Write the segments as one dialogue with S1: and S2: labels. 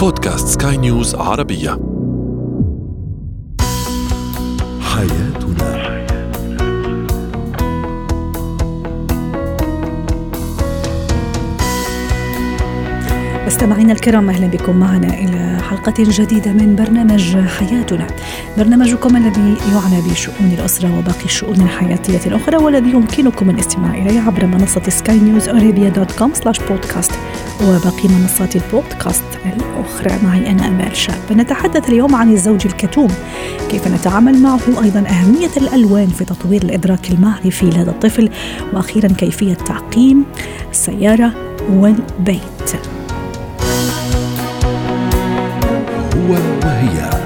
S1: بودكاست سكاي نيوز عربية. حياتنا.
S2: مستمعينا الكرام أهلا بكم معنا إلى حلقة جديدة من برنامج حياتنا. برنامجكم الذي يعنى بشؤون الأسرة وباقي الشؤون الحياتية الأخرى والذي يمكنكم الاستماع إليه عبر منصة سكاي نيوز dot com slash podcast وباقي منصات البودكاست الأخرى. معي أنا أمال شاب. نتحدث اليوم عن الزوج الكتوم. كيف نتعامل معه؟ أيضا أهمية الألوان في تطوير الإدراك المعرفي لدى الطفل. وأخيرا كيفية تعقيم السيارة والبيت.
S1: هو وهي.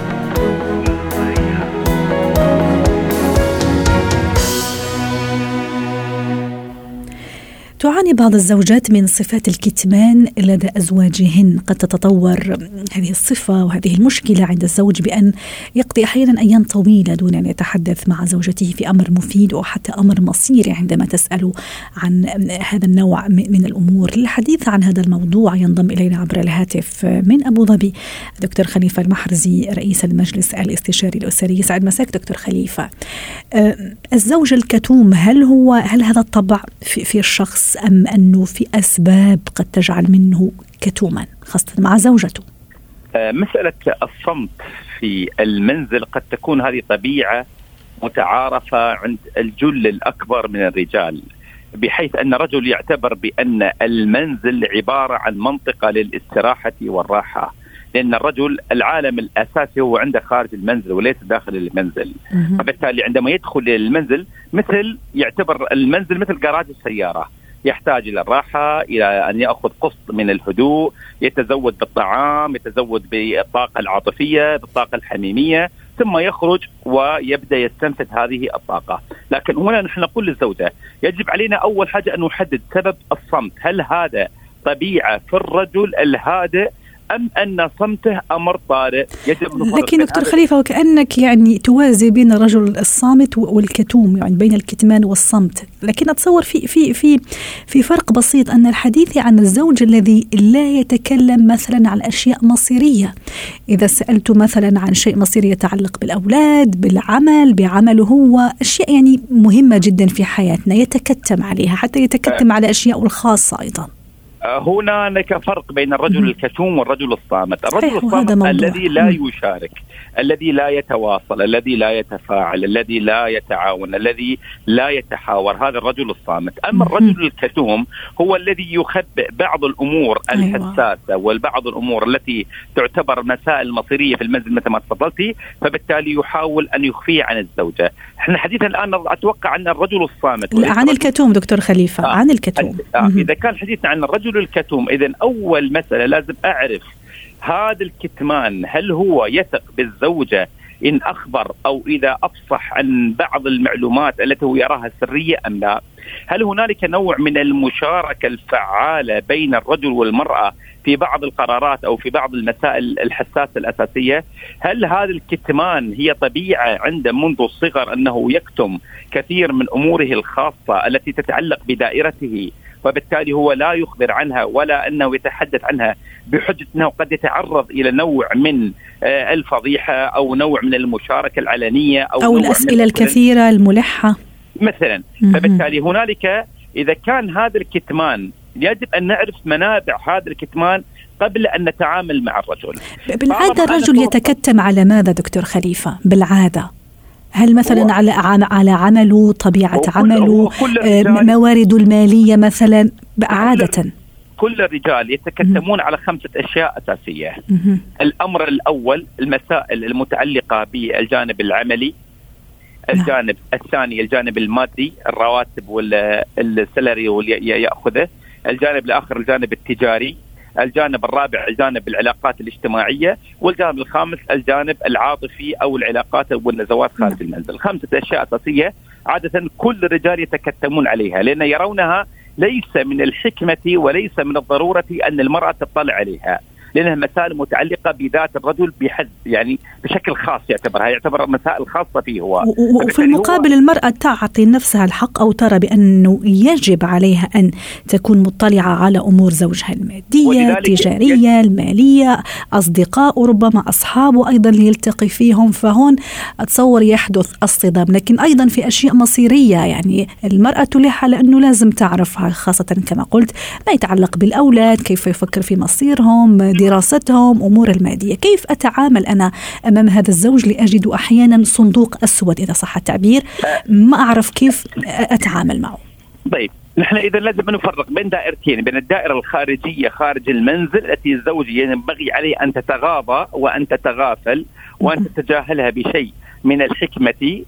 S2: بعض الزوجات من صفات الكتمان لدى أزواجهن، قد تتطور هذه الصفة وهذه المشكلة عند الزوج بأن يقضي أحيانا أيام طويلة دون أن يتحدث مع زوجته في أمر مفيد أو حتى أمر مصيري عندما تسأل عن هذا النوع من الأمور، للحديث عن هذا الموضوع ينضم إلينا عبر الهاتف من أبو ظبي دكتور خليفة المحرزي رئيس المجلس الاستشاري الأسري، يسعد مساك دكتور خليفة. الزوج الكتوم هل هو هل هذا الطبع في الشخص أم أنه في أسباب قد تجعل منه كتوما خاصة مع زوجته؟
S3: مسألة الصمت في المنزل قد تكون هذه طبيعة متعارفة عند الجل الأكبر من الرجال بحيث أن الرجل يعتبر بأن المنزل عبارة عن منطقة للاستراحة والراحة لأن الرجل العالم الأساسي هو عنده خارج المنزل وليس داخل المنزل. فبالتالي عندما يدخل المنزل مثل يعتبر المنزل مثل جراج السيارة. يحتاج إلى الراحة إلى أن يأخذ قسط من الهدوء يتزود بالطعام يتزود بالطاقة العاطفية بالطاقة الحميمية ثم يخرج ويبدأ يستنفذ هذه الطاقة، لكن هنا نحن نقول للزوجة يجب علينا أول حاجة أن نحدد سبب الصمت، هل هذا طبيعة في الرجل الهادئ أم أن صمته أمر طارئ
S2: يجب لكن دكتور خليفة وكأنك يعني توازي بين الرجل الصامت والكتوم يعني بين الكتمان والصمت. لكن أتصور في في في في فرق بسيط أن الحديث عن الزوج الذي لا يتكلم مثلا عن أشياء مصيرية. إذا سألت مثلا عن شيء مصيري يتعلق بالأولاد بالعمل بعمله هو أشياء يعني مهمة جدا في حياتنا يتكتم عليها حتى يتكتم على أشياء الخاصة أيضا.
S3: هناك فرق بين الرجل الكتوم والرجل الصامت. الرجل الصامت الذي لا يشارك الذي لا يتواصل الذي لا يتفاعل الذي لا يتعاون الذي لا يتحاور هذا الرجل الصامت. أما الرجل الكتوم هو الذي يخبئ بعض الأمور الحساسة والبعض الأمور التي تعتبر مسائل مصيرية في المنزل مثل ما تفضلتي فبالتالي يحاول أن يخفيه عن الزوجة. إحنا حديثا الآن أتوقع عن الرجل الصامت
S2: عن الكتوم دكتور خليفة آه. عن الكتوم.
S3: آه. إذا كان حديثنا عن الرجل الكتوم إذا أول مسألة لازم أعرف هذا الكتمان هل هو يثق بالزوجة إن أخبر أو إذا أفصح عن بعض المعلومات التي هو يراها سرية أم لا؟ هل هنالك نوع من المشاركة الفعالة بين الرجل والمرأة في بعض القرارات أو في بعض المسائل الحساسة الأساسية؟ هل هذا الكتمان هي طبيعة عنده منذ الصغر أنه يكتم كثير من أموره الخاصة التي تتعلق بدائرته وبالتالي هو لا يخبر عنها ولا أنه يتحدث عنها بحجة أنه قد يتعرض إلى نوع من الفضيحة أو نوع من المشاركة العلنية أو,
S2: أو الأسئلة الكثيرة الملحة.
S3: مثلا فبالتالي هنالك إذا كان هذا الكتمان يجب أن نعرف منابع هذا الكتمان قبل أن نتعامل مع الرجل.
S2: بالعادة الرجل يتكتم على ماذا دكتور خليفة؟ بالعادة. هل مثلا على على عمله طبيعة عمله موارده المالية مثلا عادة؟
S3: كل الرجال يتكتمون على خمسة أشياء أساسية. الأمر الأول المسائل المتعلقة بالجانب العملي الجانب الثاني الجانب المادي الرواتب والسلري يأخذه. الجانب الآخر الجانب التجاري. الجانب الرابع جانب العلاقات الاجتماعية والجانب الخامس الجانب العاطفي أو العلاقات والنزوات خارج المنزل. خمسة أشياء أساسية عادة كل الرجال يتكتمون عليها لأن يرونها ليس من الحكمة وليس من الضرورة أن المرأة تطلع عليها. لأنها مسائل متعلقة بذات الرجل بحد يعني بشكل خاص يعتبرها يعتبر مسائل خاصة فيه هو.
S2: وفي المقابل المرأة تعطي نفسها الحق أو ترى بأنه يجب عليها أن تكون مطلعة على أمور زوجها المادية التجاريه المالية أصدقاء ربما أصحابه أيضا يلتقي فيهم. فهون أتصور يحدث الصدام لكن أيضا في أشياء مصيرية. يعني المرأة تلح على أنه لازم تعرفها خاصة كما قلت ما يتعلق بالأولاد كيف يفكر في مصيرهم دراستهم أمور المادية. كيف أتعامل أنا أمام هذا الزوج لأجد أحيانا صندوق أسود إذا صح التعبير؟ ما أعرف كيف أتعامل معه.
S3: طيب نحن إذا لازم نفرق بين دائرتين بين الدائرة الخارجية خارج المنزل التي الزوج ينبغي عليه أن تتغاضى وأن تتغافل وأن تتجاهلها بشيء من الحكمة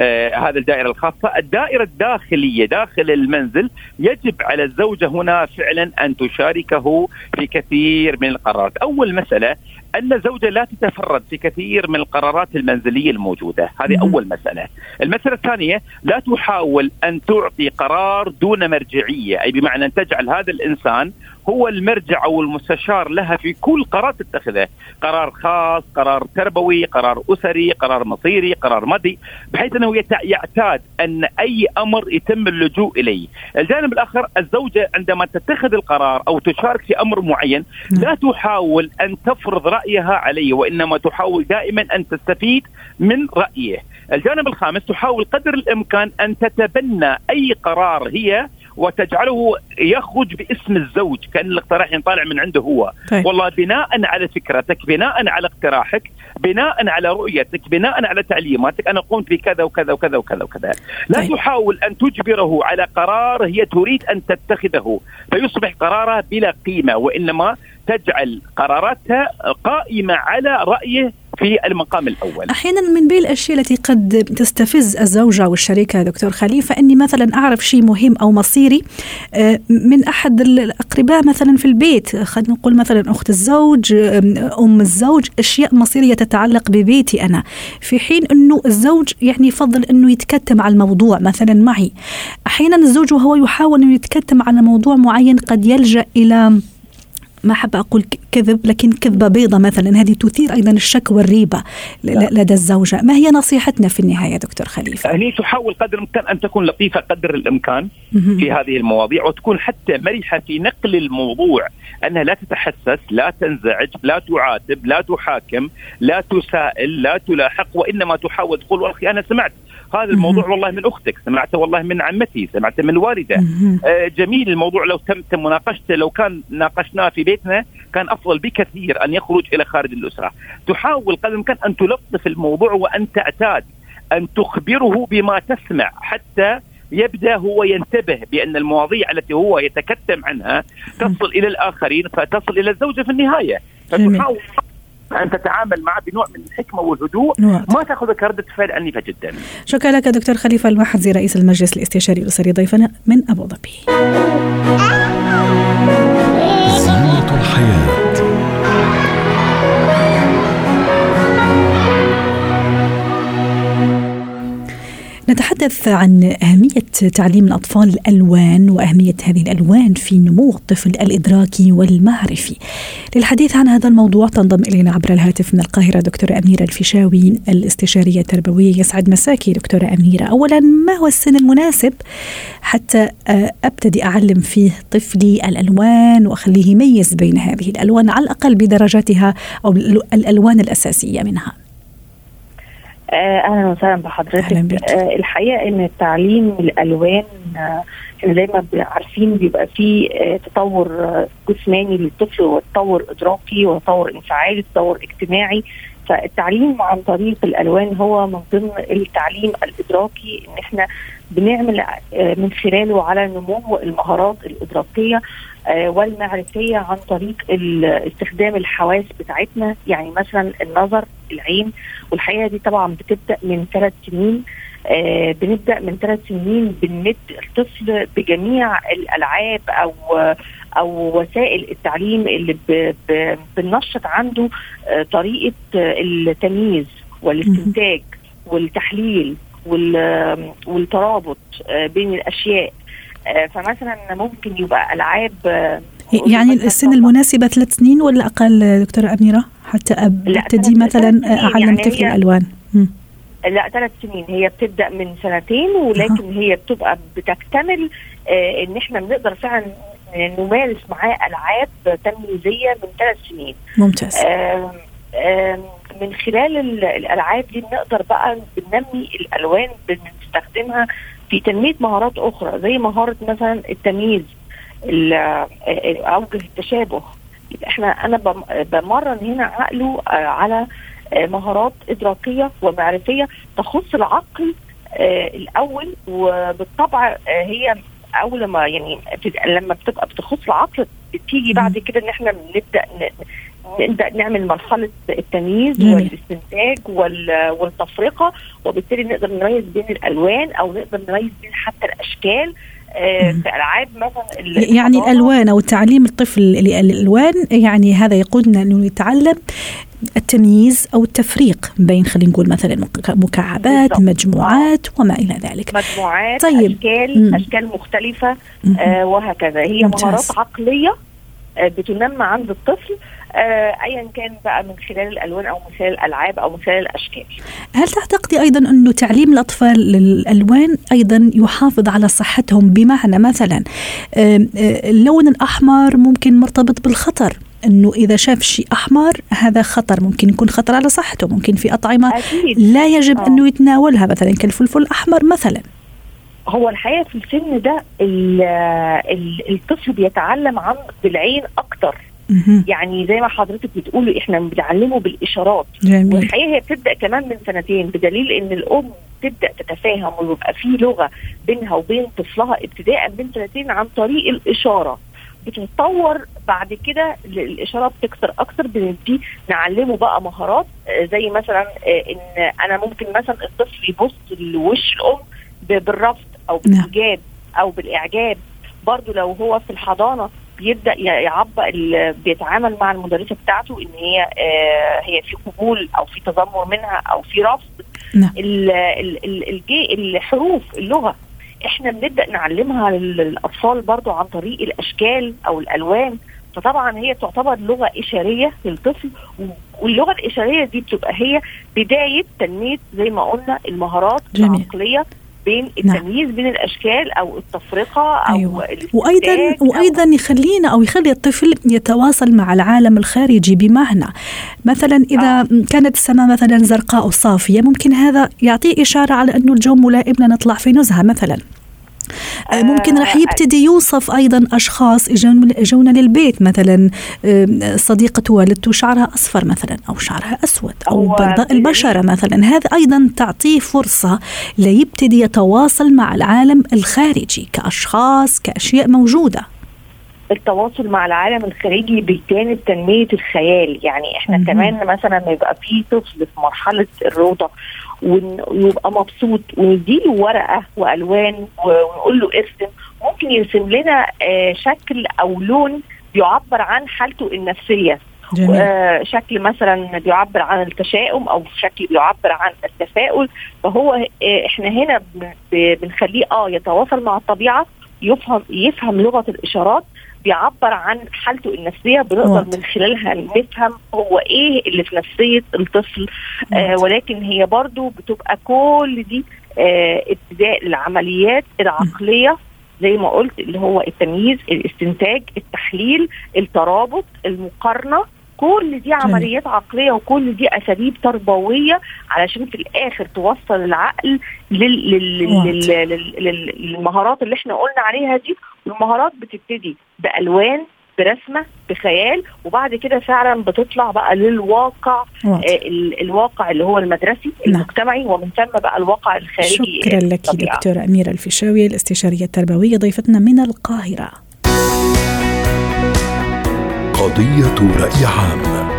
S3: آه هذا الدائرة الخاصة. الدائرة الداخلية داخل المنزل يجب على الزوجة هنا فعلا أن تشاركه في كثير من القرارات. أول مسألة أن الزوجة لا تتفرد في كثير من القرارات المنزلية الموجودة. هذه أول مسألة. المسألة الثانية لا تحاول أن تعطي قرار دون مرجعية. أي بمعنى أن تجعل هذا الإنسان هو المرجع أو المستشار لها في كل قرار تتخذه، قرار خاص، قرار تربوي، قرار أسري، قرار مصيري، قرار مدي، بحيث أنه يعتاد أن أي أمر يتم اللجوء إليه. الجانب الآخر الزوجة عندما تتخذ القرار أو تشارك في أمر معين لا تحاول أن تفرض رأيها عليه وإنما تحاول دائما أن تستفيد من رأيه. الجانب الخامس تحاول قدر الإمكان أن تتبنى أي قرار هي وتجعله يخرج باسم الزوج كأن الاقتراح ينطلع من عنده هو طيب. والله بناء على فكرتك بناء على اقتراحك بناء على رؤيتك بناء على تعليماتك أنا قمت بكذا وكذا وكذا وكذا وكذا لا طيب. تحاول أن تجبره على قرار هي تريد أن تتخذه فيصبح قرارها بلا قيمة وإنما تجعل قراراتها قائمة على رأيه في المقام الأول.
S2: أحيانا من بين الأشياء التي قد تستفز الزوجة والشريكة دكتور خليفة إني مثلا أعرف شيء مهم أو مصيري آه، من أحد الأقرباء مثلا في البيت، خلينا نقول مثلا أخت الزوج، أم الزوج، أشياء مصيرية تتعلق ببيتي أنا، في حين إنه الزوج يعني يفضل إنه يتكتم على الموضوع مثلا معي. أحيانا الزوج وهو يحاول إنه يتكتم على موضوع معين قد يلجأ إلى ما حابة أقول كذب لكن كذبة بيضة مثلا. هذه تثير أيضا الشك والريبة لدى الزوجة. ما هي نصيحتنا في النهاية دكتور خليفة؟
S3: هي تحاول قدر الإمكان أن تكون لطيفة قدر الإمكان في هذه المواضيع وتكون حتى مرحة في نقل الموضوع. أنها لا تتحسس لا تنزعج لا تعاتب لا تحاكم لا تسائل لا تلاحق وإنما تحاول تقول والله أنا سمعت هذا الموضوع والله من أختك سمعته والله من عمتي سمعته من الوالده آه جميل الموضوع لو تم مناقشته لو كان ناقشناه في بيتنا كان أفضل بكثير أن يخرج إلى خارج الأسرة تحاول قدر الإمكان أن تلطف الموضوع وأن تعتاد أن تخبره بما تسمع حتى يبدأ هو ينتبه بأن المواضيع التي هو يتكتم عنها تصل إلى الآخرين فتصل إلى الزوجة في النهاية فتحاول أن تتعامل معه بنوع من الحكمة والهدوء ما تاخذ كرده فعل عنيفة جدا.
S2: شكرا لك دكتور خليفة المحزي رئيس المجلس الاستشاري الأسري ضيفنا من أبو ظبي. نتحدث عن أهمية تعليم الأطفال الألوان وأهمية هذه الألوان في نمو الطفل الإدراكي والمعرفي. للحديث عن هذا الموضوع تنضم إلينا عبر الهاتف من القاهرة دكتورة أميرة الفيشاوي الاستشارية التربوية. يسعد مساكي دكتورة أميرة. أولا ما هو السن المناسب حتى آه، أبتدي أعلم فيه طفلي الألوان وأخليه يميز بين هذه الألوان على الأقل بدرجاتها أو الألوان الأساسية منها؟
S4: أهلا وسهلا بحضرتك. آه الحقيقة إن تعليم الالوان آه إحنا زي ما عارفين بيبقى في آه تطور آه، جسماني للطفل وتطور إدراكي وتطور انفعالي وتطور اجتماعي. فالتعليم عن طريق الألوان هو من ضمن التعليم الإدراكي إن إحنا بنعمل آه، من خلاله على نمو المهارات الإدراكية. آه، والمعرفية عن طريق استخدام الحواس بتاعتنا. يعني مثلا النظر العين. والحقيقة دي طبعا بتبدأ من ثلاث سنين. آه بنبدأ من ثلاث سنين بنمد الطفل بجميع الألعاب أو أو وسائل التعليم اللي بننشط عنده آه طريقة التمييز والاستنتاج والتحليل والترابط آه بين الأشياء. آه، فمثلا ممكن يبقى ألعاب
S2: يعني السن المناسبة ثلاث سنين ولا أقل دكتورة أميرة حتى أبتدي مثلا أعلم يعني طفل الألوان
S4: لا ثلاث سنين. هي بتبدأ من سنتين ولكن أه. هي بتبقى بتكتمل آه إن إحنا بنقدر فعلا نمارس معاه ألعاب تمييزية من ثلاث سنين.
S2: ممتاز.
S4: آه آه من خلال الألعاب دي بنقدر بقى بننمي الألوان بنستخدمها في تنمية مهارات أخرى زي مهارة مثلا التمييز اوجه التشابه. إحنا أنا بمرن هنا عقله على مهارات إدراكية ومعرفية تخص العقل الأول وبالطبع هي أول ما يعني لما بتبقى بتخص العقل بتيجي بعد كده إن إحنا بنبدأ نبدأ نعمل مرحلة التمييز. والاستنتاج والتفرقة وبالتالي نقدر نميز بين الألوان أو نقدر نميز بين حتى الأشكال آه في ألعاب مثلا
S2: يعني الألوان أو تعليم الطفل الالوان يعني هذا يقودنا إنه يتعلم التمييز أو التفريق بين خلينا نقول مثلا مكعبات بالضبط. مجموعات وما إلى ذلك
S4: مجموعات طيب. أشكال مم. أشكال مختلفة آه وهكذا هي ممتاز. مهارات عقلية بتنمى عند الطفل آه ايا كان بقى من خلال الألوان أو من خلال الألعاب أو من خلال الأشكال.
S2: هل تعتقدي أيضا أنه تعليم الأطفال للألوان أيضا يحافظ على صحتهم بمعنى مثلا آه اللون الأحمر ممكن مرتبط بالخطر أنه إذا شاف شيء أحمر هذا خطر ممكن يكون خطر على صحته ممكن في أطعمة أكيد. لا يجب أوه. أنه يتناولها مثلا كالفلفل الأحمر مثلا
S4: هو الحقيقة في السن ده الطفل بيتعلم عن بالعين أكتر. يعني زي ما حضرتك بتقولي إحنا بنعلمه بالإشارات. جميل. والحقيقة هي بتبدأ كمان من سنتين بدليل إن الأم تبدأ تتفاهم ويبقى في لغة بينها وبين طفلها ابتداء من سنتين عن طريق الإشارة. بتتطور بعد كده الإشارة بتكثر أكثر بنبتدي نعلمه بقى مهارات زي مثلا إن أنا ممكن مثلا الطفل يبص لوش الأم بالرفض أو بالإيجاب أو بالإعجاب. برضو لو هو في الحضانة بيبدأ يعبق بيتعامل مع المدرسة بتاعته إن هي آه هي في قبول أو في تذمر منها أو في رفض. نعم. الحروف اللغة. إحنا بنبدأ نعلمها للأطفال برضو عن طريق الأشكال أو الألوان. فطبعا هي تعتبر لغة إشارية للطفل واللغة الإشارية دي بتبقى هي بداية تنمية زي ما قلنا المهارات جميل. العقلية بين نعم. التمييز نعم. بين الأشكال أو التفرقة أو
S2: أيوة. وأيضا وأيضا يخلينا أو يخلي الطفل يتواصل مع العالم الخارجي بمعنى مثلا إذا آه. كانت السماء مثلا زرقاء صافية ممكن هذا يعطيه إشارة على انه الجو ملائم لنطلع في نزهة مثلا ممكن راح يبتدي يوصف أيضا أشخاص إجونا للبيت مثلا صديقة والدته شعرها أصفر مثلا أو شعرها أسود أو بيضاء البشرة مثلا. هذا أيضا تعطيه فرصة ليبتدي يتواصل مع العالم الخارجي كأشخاص كأشياء موجودة.
S4: التواصل مع العالم الخارجي بجانب تنميه الخيال. يعني إحنا كمان مثلا يبقى في طفل في مرحلة الروضة ويبقى مبسوط ونديله ورقة وألوان ونقول له ارسم ممكن يرسم لنا آه شكل أو لون بيعبر عن حالته النفسية جميل. آه شكل مثلا بيعبر عن التشاؤم أو شكل بيعبر عن التفاؤل فهو آه إحنا هنا بنخليه آه يتواصل مع الطبيعة يفهم يفهم لغة الإشارات بيعبر عن حالته النفسية بنقدر من خلالها نفهم هو إيه اللي في نفسية الطفل آه ولكن هي برضو بتبقى كل دي آه ابتداء العمليات العقلية زي ما قلت اللي هو التمييز الاستنتاج التحليل الترابط المقارنة. كل دي عمليات عقلية وكل دي أساليب تربوية علشان في الآخر توصل العقل للمهارات اللي إحنا قلنا عليها دي والمهارات بتبتدي بألوان برسمة بخيال وبعد كده فعلا بتطلع بقى للواقع آه الواقع اللي هو المدرسي نعم. المجتمعي ومن ثم بقى الواقع الخارجي.
S2: شكرا لك دكتورة أميرة الفيشاوي الأستشارية التربوية ضيفتنا من القاهرة. قضية رأي عام.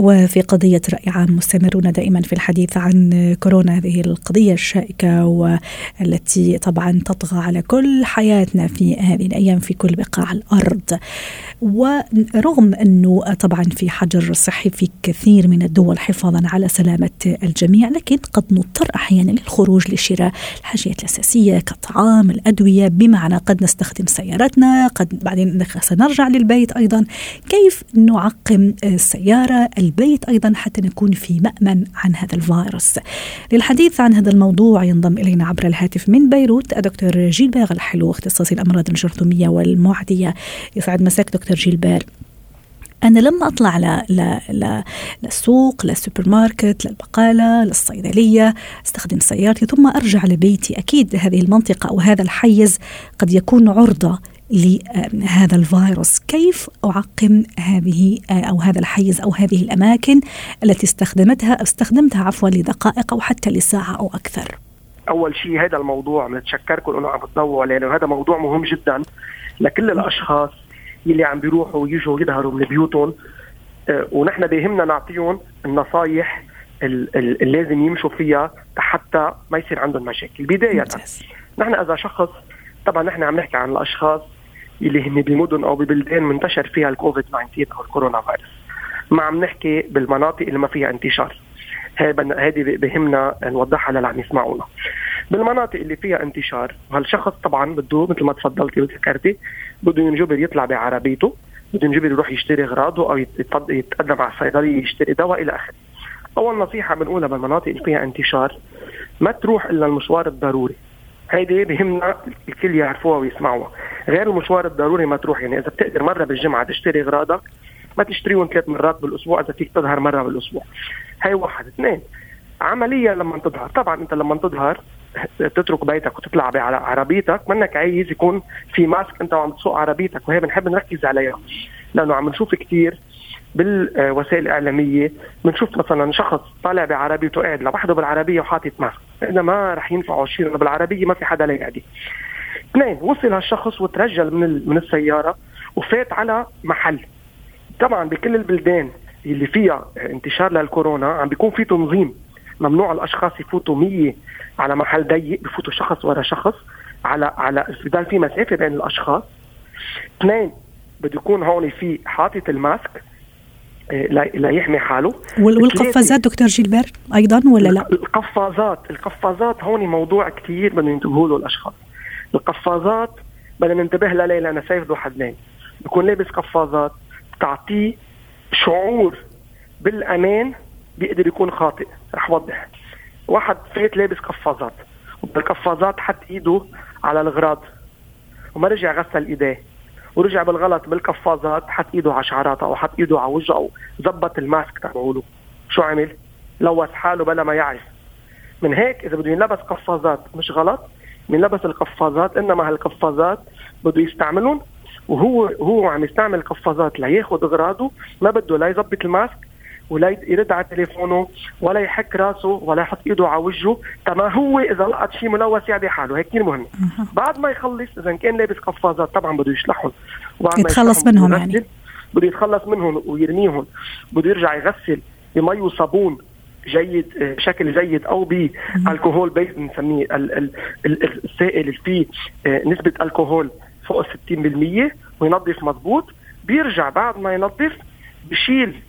S2: وفي قضية رأي عام مستمرون دائما في الحديث عن كورونا. هذه القضية الشائكة والتي طبعا تطغى على كل حياتنا في هذه الأيام في كل بقاع الأرض. ورغم أنه طبعا في حجر صحي في كثير من الدول حفاظا على سلامة الجميع لكن قد نضطر أحيانا للخروج لشراء الحاجيات الأساسية كالطعام الأدوية. بمعنى قد نستخدم سيارتنا قد بعدين سنرجع للبيت أيضا. كيف نعقم السيارة البيت أيضا حتى نكون في مأمن عن هذا الفيروس. للحديث عن هذا الموضوع ينضم إلينا عبر الهاتف من بيروت دكتور جيلبير الحلو اختصاصي الأمراض الجرثومية والمعدية. يسعد مساك دكتور جيلبير. أنا لما أطلع. ل... للسوق للسوبر ماركت للبقالة للصيدلية أستخدم سيارتي ثم أرجع لبيتي. أكيد هذه المنطقة أو هذا الحيز قد يكون عرضة لهذا الفيروس. كيف أعقم هذه أو هذا الحيز أو هذه الأماكن التي استخدمتها استخدمتها عفوا لدقائق أو حتى لساعة أو أكثر؟
S5: أول شيء هذا الموضوع بنتشكركم إنه عم تضووا لأنه هذا موضوع مهم جدا لكل الأشخاص اللي عم بيروحوا ويجوا يظهروا من بيوتهم. آه، ونحن بيهمنا نعطيهم النصائح اللي لازم يمشوا فيها حتى ما يصير عندهم مشاكل. بداية نحن إذا شخص طبعا نحن عم نحكي عن الأشخاص اللي هن بمدن أو ببلدان منتشر فيها الكوفيد 19 أو الكورونا فيروس. ما عم نحكي بالمناطق اللي ما فيها انتشار. هذه بهمنا نوضحها للي عم يسمعونا. بالمناطق اللي فيها انتشار وهالشخص طبعا بده مثل ما تفضلتي وذكرتي بده ينجبر يطلع بعربيته بده ينجبر يروح يشتري أغراضه أو يتقدم على الصيدلية يشتري دواء إلى آخره. أول نصيحة بنقولها بالمناطق اللي فيها انتشار ما تروح إلا المشوار الضروري. هيدي بهمنا الكل يعرفوها ويسمعوها. غير المشوار الضروري ما تروح يعني. إذا بتقدر مرة بالجمعة تشتري اغراضك ما تشتريهم ثلاث مرات بالأسبوع إذا فيك تظهر مرة بالأسبوع. هي واحد. اثنين عملية لما تظهر. طبعا أنت لما تظهر تترك بيتك وتطلع بعربيتك منك عايز يكون في ماسك أنت وعم تسوق عربيتك وهي بنحب نركز عليها. لأنه عم نشوف كثير بالوسائل الإعلامية بنشوف مثلا شخص طالع بعربيته قاعد لوحده بالعربية وحاطط ماسك. اذا ما رح ينفعه شيء لأنه بالعربية ما في حدا ليقعد اثنين وصل هالشخص وترجل من من السيارة وفات على محل. طبعا بكل البلدان اللي فيها انتشار للكورونا عم بيكون في تنظيم ممنوع الأشخاص يفوتوا 100 على محل ضيق بفوتوا شخص ورا شخص على على بضل في مسافة بين الأشخاص. اثنين بده يكون هون في حاطط الماسك. لا يحمي حاله.
S2: والقفازات دكتور جيلبر أيضا ولا لا؟
S5: القفازات القفازات هون موضوع كثير بدنا ينتبهوا له الأشخاص. القفازات بدنا ننتبه لها ليه أنا شايف ذو حدين. بكون لابس قفازات تعطيه شعور بالأمان بيقدر يكون خاطئ. رح وضح. واحد فات لابس قفازات وبالقفازات حط إيده على الغراض وما رجع غسل إيديه. ورجع بالغلط بالقفازات حط إيده على شعراته أو حط إيده على وجهه أو زبط الماسك تبعوله شو عمل؟ لوث حاله بلا ما يعرف من هيك إذا بده ينلبس قفازات مش غلط ينلبس القفازات إنما هالقفازات بده يستعملهم وهو هو عم يستعمل قفازات لياخذ أغراضه ما بده لا يظبط الماسك ولا يرد على تليفونه ولا يحك راسه ولا يحط إيده على وجهه تما هو إذا لقط شيء ملوث يعدي حاله هيك كثير مهم. بعد ما يخلص إذا كان لابس قفازات طبعا بده يشلحهم.
S2: يتخلص منهم يعني.
S5: بده يتخلص منهم ويرميهم. بده يرجع يغسل بمي وصابون جيد بشكل جيد أو بالكحول بيز بنسميه السائل اللي فيه آه، نسبة الكحول فوق 60% وينظف مضبوط. بيرجع بعد ما ينظف بشيل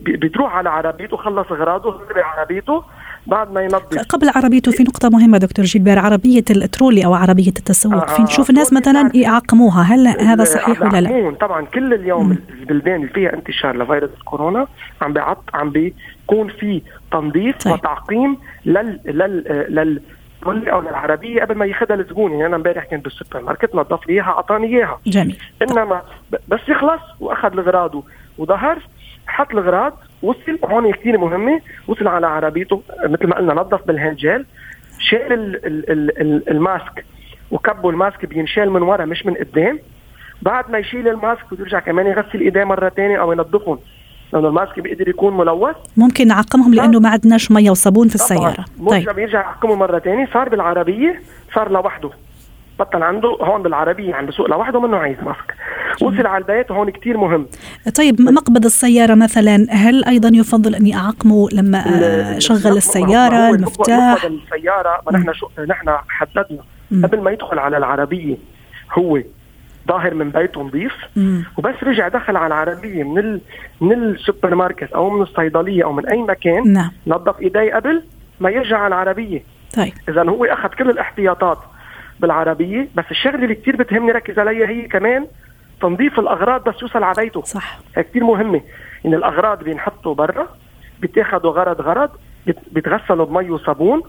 S5: بتروح على عربيته خلص اغراضه عربيته بعد ما ينظف
S2: قبل عربيته في نقطة مهمة دكتور جيلبير عربية الترولي أو عربية التسوق آه في نشوف الناس مثلا يعقموها هل هذا صحيح ولا لا؟
S5: طبعا كل اليوم مم. البلدان اللي فيها انتشار لفيروس كورونا عم بيعط عم بيكون في تنظيف طيب. وتعقيم لل لل لل تقول أو للعربية قبل ما ياخذها الزبون يعني أنا امبارح كنت بالسوبر ماركت نظف لي إياها أعطاني إياها.
S2: جميل.
S5: إنما بس يخلص وأخذ اغراضه وظهر حط الاغراض وصل هون كثير مهمة وصل على عربيته مثل ما قلنا نظف بال hand gel شال ال ال ال ال mask وكبوا ال mask بينشال من ورا مش من قدام. بعد ما يشيل الماسك بده يرجع كمان يغسل إيديه مرة ثانية أو ينظفهم. لأنه الماسك بيقدر يكون ملوث.
S2: ممكن نعقمهم لأنه ما عندناش ميه وصابون في السيارة.
S5: طيب. بيرجع يعقمه مرة ثانية صار بالعربية صار لوحده. بطل عنده هون بالعربية عم بسوق لوحده منه عايز ماسك. وصل على البيت وهون كتير مهم.
S2: طيب مقبض السيارة مثلا هل أيضا يفضل أني أعقمه لما أشغل السيارة المفتاح؟
S5: مقبض السيارة. ما نحن شو نحن حددنا. قبل ما يدخل على العربية هو ظاهر من بيته نظيف وبس رجع دخل على العربية من ال... من السوبر ماركت أو من الصيدلية أو من أي مكان
S2: نعم.
S5: نظف إيديه قبل ما يرجع على العربية.
S2: طيب.
S5: إذا هو أخذ كل الاحتياطات بالعربية بس الشغلة اللي كثير بتهمني ركز عليها هي كمان تنظيف الأغراض بس يوصل على بيته.
S2: صح.
S5: هي كثير مهمة. إن الأغراض بينحطوا برا بيتاخذوا غرض غرض بيتغسلوا بمي وصابون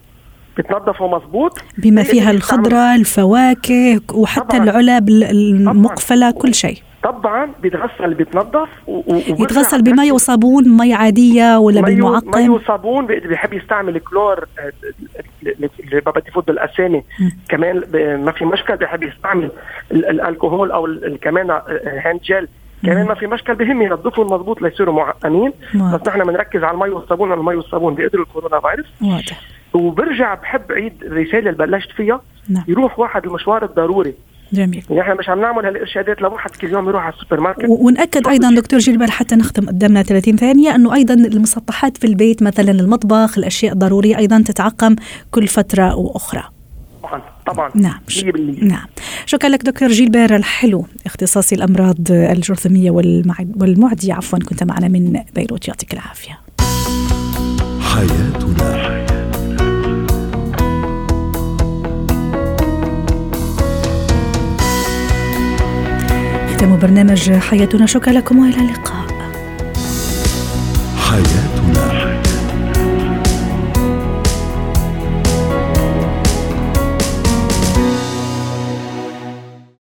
S5: بتنظفوا مظبوط
S2: بما فيها الخضرة الفواكه وحتى طبعاً. العلب المقفلة كل شيء.
S5: طبعا بيتغسل بيتنظف
S2: يتغسل بمي وصابون مي عادية ولا مي بالمعقم؟
S5: مي وصابون بيحب يستعمل كلور اللي ما بدي يفوت بالأسامي. كمان ما في مشكل بيحب يستعمل الكحول أو كمان hand gel. كمان ما في مشكل بهم ينظفوا المضبوط ليصيروا معقمين. بس نحن بنركز على المي والصابون المي والصابون بيقتلوا الكورونا فيروس.
S2: واضح.
S5: وبرجع بحب عيد الرسالة اللي بلشت فيها نعم. يروح واحد المشوار الضروري.
S2: جميل.
S5: يعني إحنا مش عم نعمل هالإرشادات لواحد كل يوم يروح على السوبر ماركت
S2: ونأكد أيضا دكتور جيلبر حتى نختم قدامنا 30 ثانية إنه أيضا المسطحات في البيت مثلا المطبخ الأشياء الضرورية أيضا تتعقم كل فترة وأخرى.
S5: طبعا طبعا.
S2: نعم نعم. شكرا لك دكتور جيلبير الحلو اختصاصي الأمراض الجرثوميه والمعدية. عفوا كنت معنا من بيروت. يعطيك العافية. حياتنا. ختام برنامج حياتنا. شكرا لكم وإلى اللقاء. حياتنا